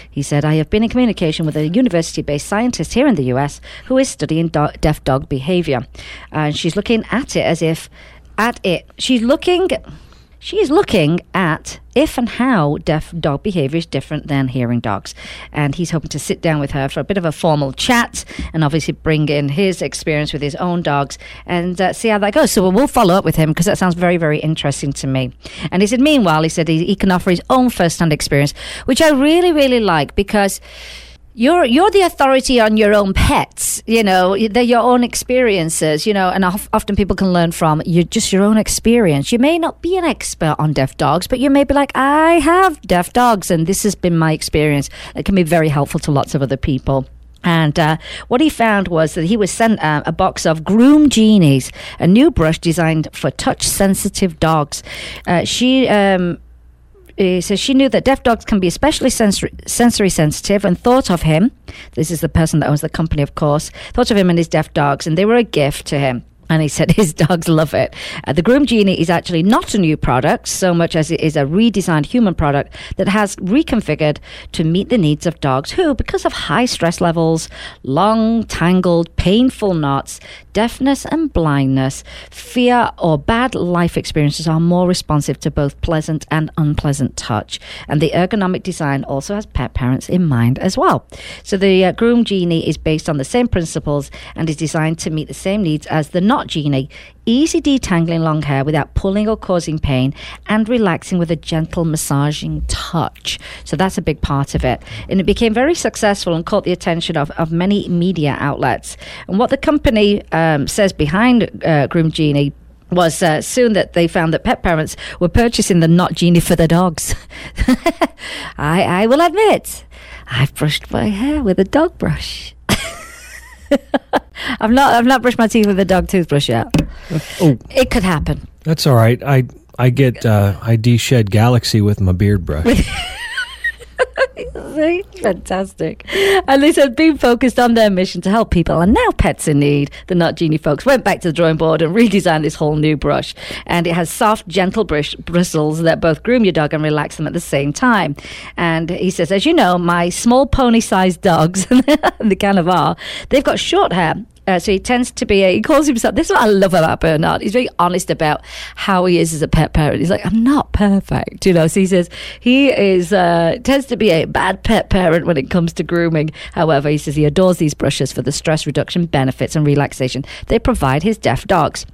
he said, I have been in communication with a university based scientist here in the US who is studying do- deaf dog behavior. And she's looking at it as if, at it, she's looking. She is looking at if and how deaf dog behavior is different than hearing dogs. And he's hoping to sit down with her for a bit of a formal chat and obviously bring in his experience with his own dogs and uh, see how that goes. So we'll follow up with him because that sounds very, very interesting to me. And he said, meanwhile, he said he, he can offer his own first hand experience, which I really, really like because you're you're the authority on your own pets. You know, they're your own experiences. You know, and of, often people can learn from you just your own experience. You may not be an expert on deaf dogs, but you may be like, I have deaf dogs, and this has been my experience. It can be very helpful to lots of other people. And uh, what he found was that he was sent uh, a box of Groom Genies, a new brush designed for touch sensitive dogs. Uh, she. Um, Uh, he says she knew that deaf dogs can be especially sensory, sensory sensitive and thought of him. This is the person that owns the company, of course. Thought of him and his deaf dogs, and they were a gift to him. And he said his dogs love it. Uh, the Groom Genie is actually not a new product so much as it is a redesigned human product that has reconfigured to meet the needs of dogs who, because of high stress levels, long, tangled, painful knots, deafness and blindness, fear, or bad life experiences, are more responsive to both pleasant and unpleasant touch. And the ergonomic design also has pet parents in mind as well. So the uh, Groom Genie is based on the same principles and is designed to meet the same needs as the Knot Genie. Easy detangling long hair without pulling or causing pain, and relaxing with a gentle massaging touch. So that's a big part of it. And it became very successful and caught the attention of, of many media outlets. And what the company um, says behind uh, Groom Genie was uh, soon that they found that pet parents were purchasing the Knot Genie for their dogs. I, I will admit, I've brushed my hair with a dog brush. I've not I've not brushed my teeth with a dog toothbrush yet. Oh, It could happen. that's all right. I I get uh, I de-shed Galaxy with my beard brush. Fantastic. And they said being focused on their mission to help people and now pets in need. The Knot Genie folks went back to the drawing board and redesigned this whole new brush. And it has soft, gentle brush, bristles that both groom your dog and relax them at the same time. And he says, as you know, my small pony sized dogs, they kind of are, they've got short hair. Uh, so he tends to be a, he calls himself, this is what I love about Bernard. He's very honest about how he is as a pet parent. He's like, I'm not perfect, you know. So he says he is, uh, tends to be a bad pet parent when it comes to grooming. However, he says he adores these brushes for the stress reduction benefits and relaxation they provide his deaf dogs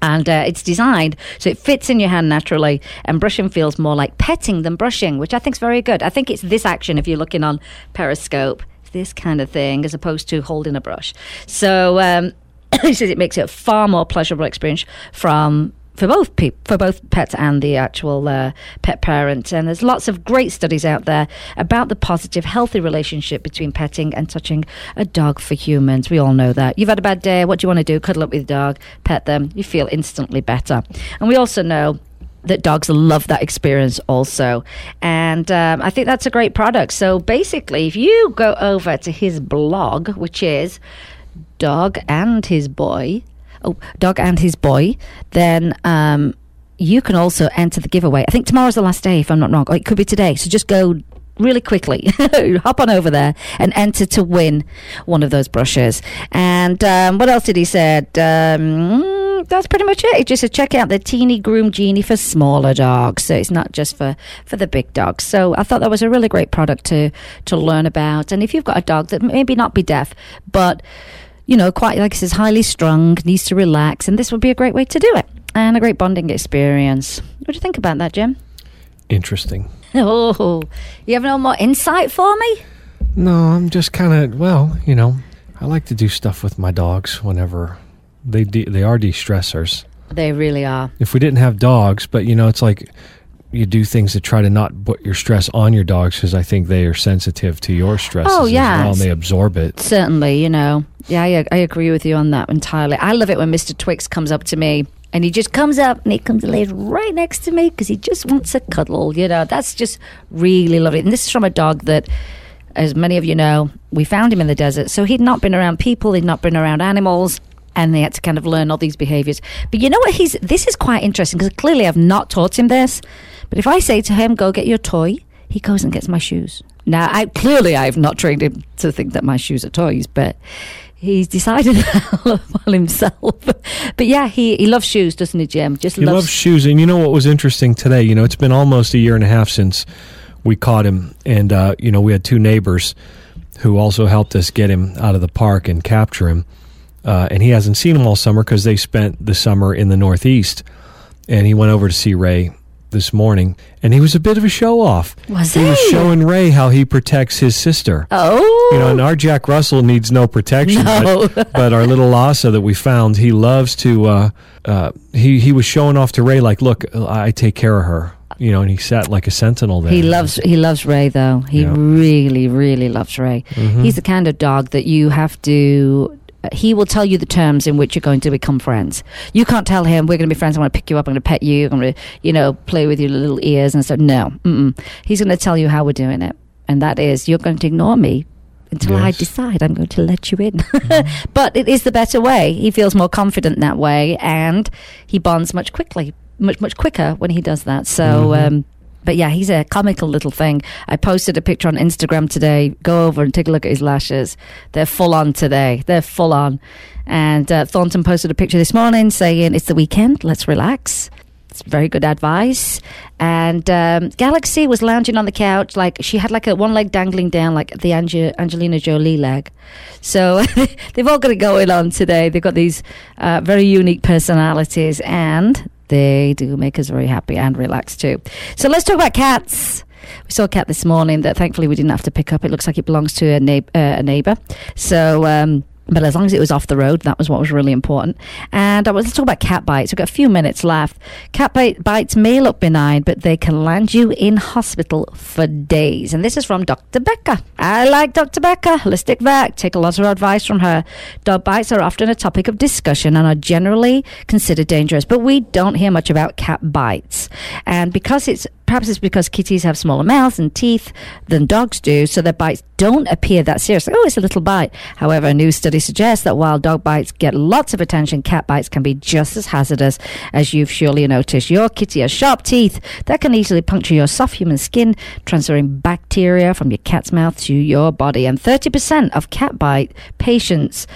and uh, it's designed so it fits in your hand naturally and brushing feels more like petting than brushing which i think is very good i think it's this action if you're looking on periscope this kind of thing as opposed to holding a brush so um, he says it makes it a far more pleasurable experience from for both pe- for both pets and the actual uh, pet parent. And there's lots of great studies out there about the positive, healthy relationship between petting and touching a dog for humans. We all know that. You've had a bad day. What do you want to do? Cuddle up with the dog, pet them. You feel instantly better. And we also know that dogs love that experience also. And um, I think that's a great product. So basically, if you go over to his blog, which is Dog and His Boy, oh, Dog and His Boy, then um, you can also enter the giveaway. I think tomorrow's the last day, if I'm not wrong. Or it could be today. So just go really quickly. Hop on over there and enter to win one of those brushes. And um, what else did he said? Um, that's pretty much it. He just to check out the Teeny Groom Genie for smaller dogs. So it's not just for, for the big dogs. So I thought that was a really great product to to learn about. And if you've got a dog that maybe not be deaf, but you know, quite like it says, highly strung, needs to relax, and this would be a great way to do it. And a great bonding experience. What do you think about that, Jim? Interesting. Oh, you have no more insight for me? No, I'm just kind of well, you know, I like to do stuff with my dogs whenever they de- they are de-stressors. They really are. If we didn't have dogs, but you know, it's like you do things to try to not put your stress on your dogs because I think they are sensitive to your stress. Oh, yeah. well, and they absorb it. Certainly, you know. Yeah, I, I agree with you on that entirely. I love it when Mr. Twix comes up to me and he just comes up and he comes and lays right next to me because he just wants a cuddle. You know, that's just really lovely. And this is from a dog that, as many of you know, we found him in the desert. So he'd not been around people, he'd not been around animals. And they had to kind of learn all these behaviors. But you know what? He's this is quite interesting because clearly I've not taught him this. But if I say to him, "Go get your toy," he goes and gets my shoes. Now, I clearly I've not trained him to think that my shoes are toys, but he's decided that on himself. But yeah, he, he loves shoes, doesn't he, Jim? Just He loves, loves shoes, and you know what was interesting today? You know, it's been almost a year and a half since we caught him, and uh, you know, we had two neighbors who also helped us get him out of the park and capture him. Uh, and he hasn't seen him all summer because they spent the summer in the Northeast. And he went over to see Ray this morning, and he was a bit of a show off. Was he He was showing Ray how he protects his sister. Oh, You know, and our Jack Russell needs no protection. No. But, but our little Lhasa that we found, he loves to. Uh, uh, he he was showing off to Ray, like, look, I take care of her. You know, and he sat like a sentinel there. He loves he loves Ray though. He Yeah. really really loves Ray. He's the kind of dog that you have to. He will tell you the terms in which you're going to become friends. You can't tell him we're going to be friends. I'm going to pick you up. I'm going to pet you. I'm going to you know play with your little ears and stuff. No, mm-mm. he's going to tell you how we're doing it, and that is you're going to ignore me until I decide I'm going to let you in. but it is the better way. He feels more confident that way, and he bonds much quickly, much much quicker when he does that. So. Um, but yeah, he's a comical little thing. I posted a picture on Instagram today. Go over and take a look at his lashes. They're full on today. They're full on. And uh, Thornton posted a picture this morning saying, It's the weekend, let's relax. It's very good advice. And um, Galaxy was lounging on the couch, like she had like a one leg dangling down, like the Ange- Angelina Jolie leg. So they've all got it going on today. They've got these uh, very unique personalities, and they do make us very happy and relaxed too. So let's talk about cats. We saw a cat this morning that thankfully we didn't have to pick up. It looks like it belongs to a, neigh- uh, a neighbour. So, um, but as long as it was off the road, that was what was really important. And uh, let's talk about cat bites. We've got a few minutes left. Cat bite, bites may look benign, but they can land you in hospital for days. And this is from Dr. Becca. I like Dr. Becca, holistic vet. Take a lot of advice from her. Dog bites are often a topic of discussion and are generally considered dangerous, but we don't hear much about cat bites. And because it's perhaps it's because kitties have smaller mouths and teeth than dogs do, so their bites don't appear that serious. Oh, it's a little bite. However, a new study suggests that while dog bites get lots of attention, cat bites can be just as hazardous, as you've surely noticed. Your kitty has sharp teeth that can easily puncture your soft human skin, transferring bacteria from your cat's mouth to your body. And 30% of cat bite patients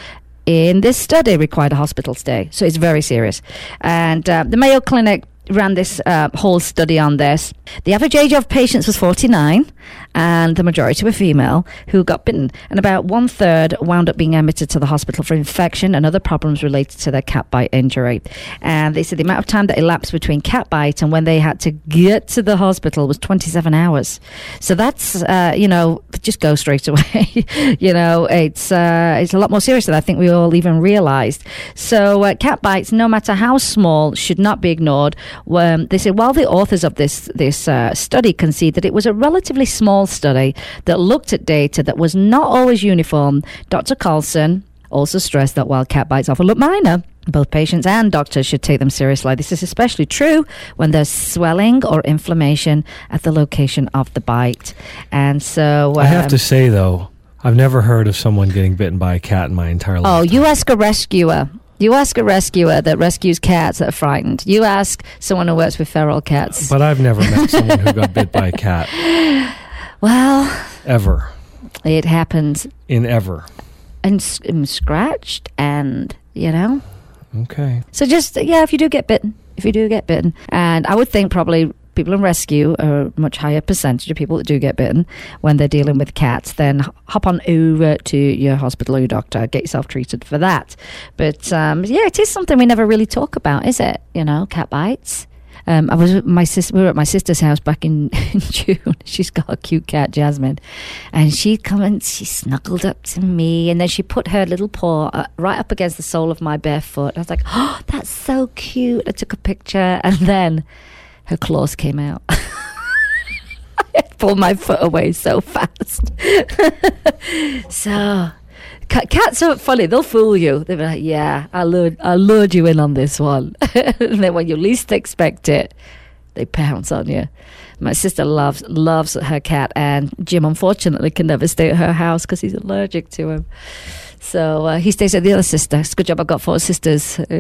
in this study required a hospital stay. So it's very serious. And uh, the Mayo Clinic ran this uh, whole study on this. The average age of patients was 49, and the majority were female who got bitten. And about one third wound up being admitted to the hospital for infection and other problems related to their cat bite injury. And they said the amount of time that elapsed between cat bite and when they had to get to the hospital was 27 hours. So that's, uh, you know, just go straight away. you know, it's, uh, it's a lot more serious than I think we all even realized. So uh, cat bites, no matter how small, should not be ignored. Um, they said while the authors of this this uh, study concede that it was a relatively small study that looked at data that was not always uniform, Dr. Carlson also stressed that while cat bites often look minor, both patients and doctors should take them seriously. This is especially true when there's swelling or inflammation at the location of the bite. And so. I have um, to say though, I've never heard of someone getting bitten by a cat in my entire life. Oh, you ask a rescuer. You ask a rescuer that rescues cats that are frightened. You ask someone who works with feral cats. But I've never met someone who got bit by a cat Well, ever it happens in ever. and, and scratched, and you know. Okay. So just yeah, if you do get bitten, if you do get bitten, and I would think probably people in rescue are a much higher percentage of people that do get bitten when they're dealing with cats. Then hop on over to your hospital or your doctor, get yourself treated for that. But um, yeah, it is something we never really talk about, is it? You know, cat bites. Um, I was my sis. We were at my sister's house back in, in June. She's got a cute cat, Jasmine, and she come and she snuggled up to me, and then she put her little paw uh, right up against the sole of my bare foot. I was like, "Oh, that's so cute!" I took a picture, and then her claws came out. I pulled my foot away so fast. so. ca- Cats are funny. They'll fool you. They'll be like, "Yeah, I lured, I lured you in on this one," and then when you least expect it, they pounce on you. My sister loves loves her cat, and Jim unfortunately can never stay at her house because he's allergic to him. So uh, he stays at the other sister. It's a good job I've got four sisters.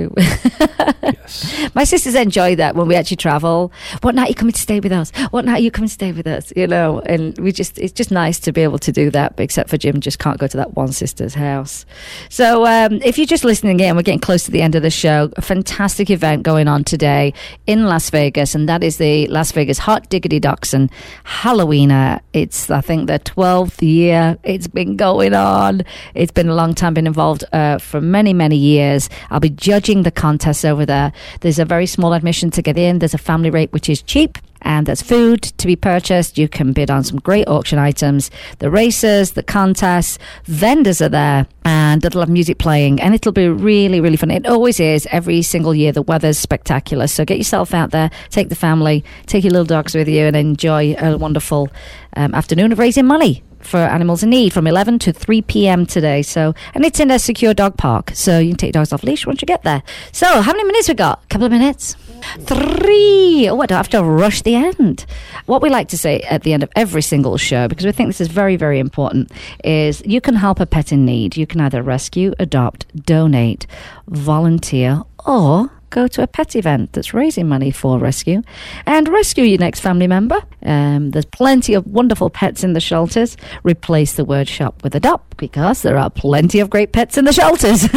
Yes. My sisters enjoy that when we actually travel. What night are you coming to stay with us? What night are you coming to stay with us? You know, and we just, it's just nice to be able to do that, except for Jim just can't go to that one sister's house. So um, if you're just listening again, we're getting close to the end of the show. A fantastic event going on today in Las Vegas, and that is the Las Vegas Hot Diggity Dachshund Halloween. It's, I think, the 12th year it's been going on. It's been a long time, been involved uh, for many, many years. I'll be judging the contests over there. There's a very small admission to get in. There's a family rate, which is cheap. And there's food to be purchased. You can bid on some great auction items. The races, the contests, vendors are there, and it'll have music playing, and it'll be really, really fun. It always is every single year. The weather's spectacular. So get yourself out there, take the family, take your little dogs with you, and enjoy a wonderful um, afternoon of raising money for animals in need from 11 to 3 p.m. today. So, and it's in a secure dog park, so you can take dogs off leash once you get there. So, how many minutes we got? A couple of minutes. Three. Oh, I don't have to rush the end. What we like to say at the end of every single show, because we think this is very, very important, is you can help a pet in need. You can either rescue, adopt, donate, volunteer, or go to a pet event that's raising money for rescue and rescue your next family member. Um, there's plenty of wonderful pets in the shelters. Replace the word shop with adopt because there are plenty of great pets in the shelters.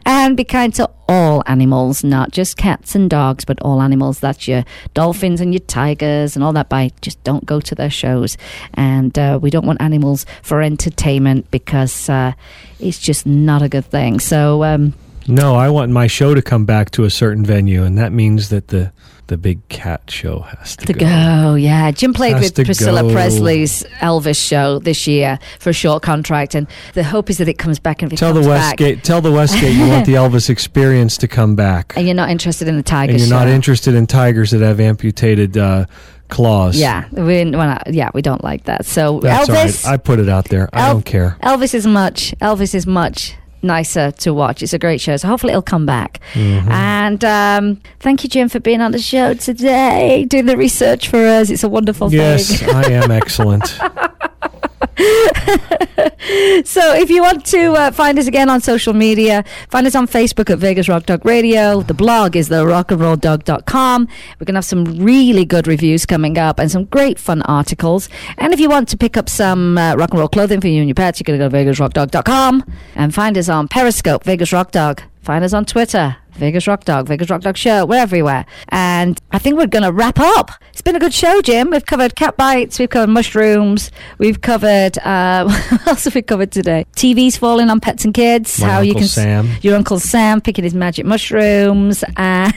and be kind to all animals, not just cats and dogs, but all animals. That's your dolphins and your tigers and all that. By just don't go to their shows. And uh, we don't want animals for entertainment because uh, it's just not a good thing. So, um, No, I want my show to come back to a certain venue, and that means that the the big cat show has to, to go. Yeah, Jim played Has with Priscilla go. Presley's Elvis show this year for a short contract, and the hope is that it comes back. And if Tell the comes back, Westgate. Tell the Westgate you want the Elvis experience to come back, and you're not interested in the Tiger and you're show. not interested in tigers that have amputated uh, claws. Yeah, we, not, yeah, we don't like that. So That's Elvis, right. I put it out there. I El- don't care. Elvis is much. Elvis is much nicer to watch. It's a great show. So hopefully it'll come back. Mm-hmm. And um, thank you, Jim, for being on the show today, doing the research for us. It's a wonderful Yes, thing. Yes, I am excellent. So if you want to uh, find us again on social media, find us on Facebook at Vegas Rock Dog Radio. The blog is the rockandrolldog.com. We're going to have some really good reviews coming up and some great fun articles. And if you want to pick up some uh, rock and roll clothing for you and your pets, you're going to go to vegasrockdog.com and find us on Periscope, Vegas Rock Dog. Find us on Twitter, Vegas Rock Dog, Vegas Rock Dog Show. We're everywhere. And I think we're going to wrap up. It's been a good show, Jim. We've covered cat bites, we've covered mushrooms, we've covered, uh, what else have we covered today? TVs falling on pets and kids. My how you Uncle can. Sam. Your Uncle Sam picking his magic mushrooms. And.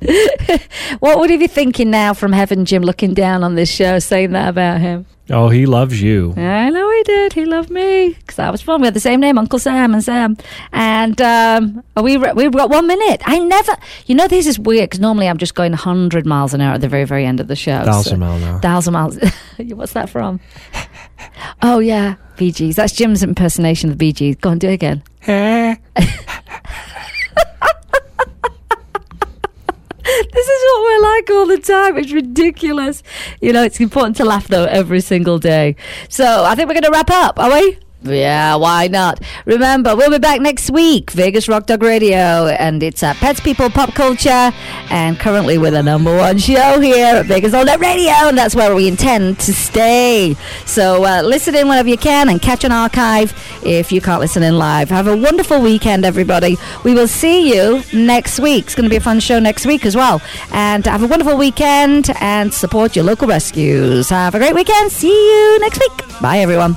what would he be thinking now from heaven, Jim, looking down on this show, saying that about him? Oh, he loves you. I know he did. He loved me because I was fun. We had the same name, Uncle Sam and Sam. And um, we we've got one minute. I never, you know, this is weird because normally I'm just going 100 miles an hour at the very, very end of the show. Thousand mile an hour. Thousand miles. What's that from? oh yeah, Bee Gees. That's Jim's impersonation of the Bee Gees. Go on, do it again. This is what we're like all the time. It's ridiculous. You know, it's important to laugh though every single day. So I think we're going to wrap up, are we? Yeah, why not? Remember, we'll be back next week, Vegas Rock Dog Radio, and it's uh, Pets, People, Pop Culture, and currently we're the number one show here at Vegas All Net Radio, and that's where we intend to stay. So uh, listen in whenever you can and catch an archive if you can't listen in live. Have a wonderful weekend, everybody. We will see you next week. It's going to be a fun show next week as well. And have a wonderful weekend and support your local rescues. Have a great weekend. See you next week. Bye, everyone.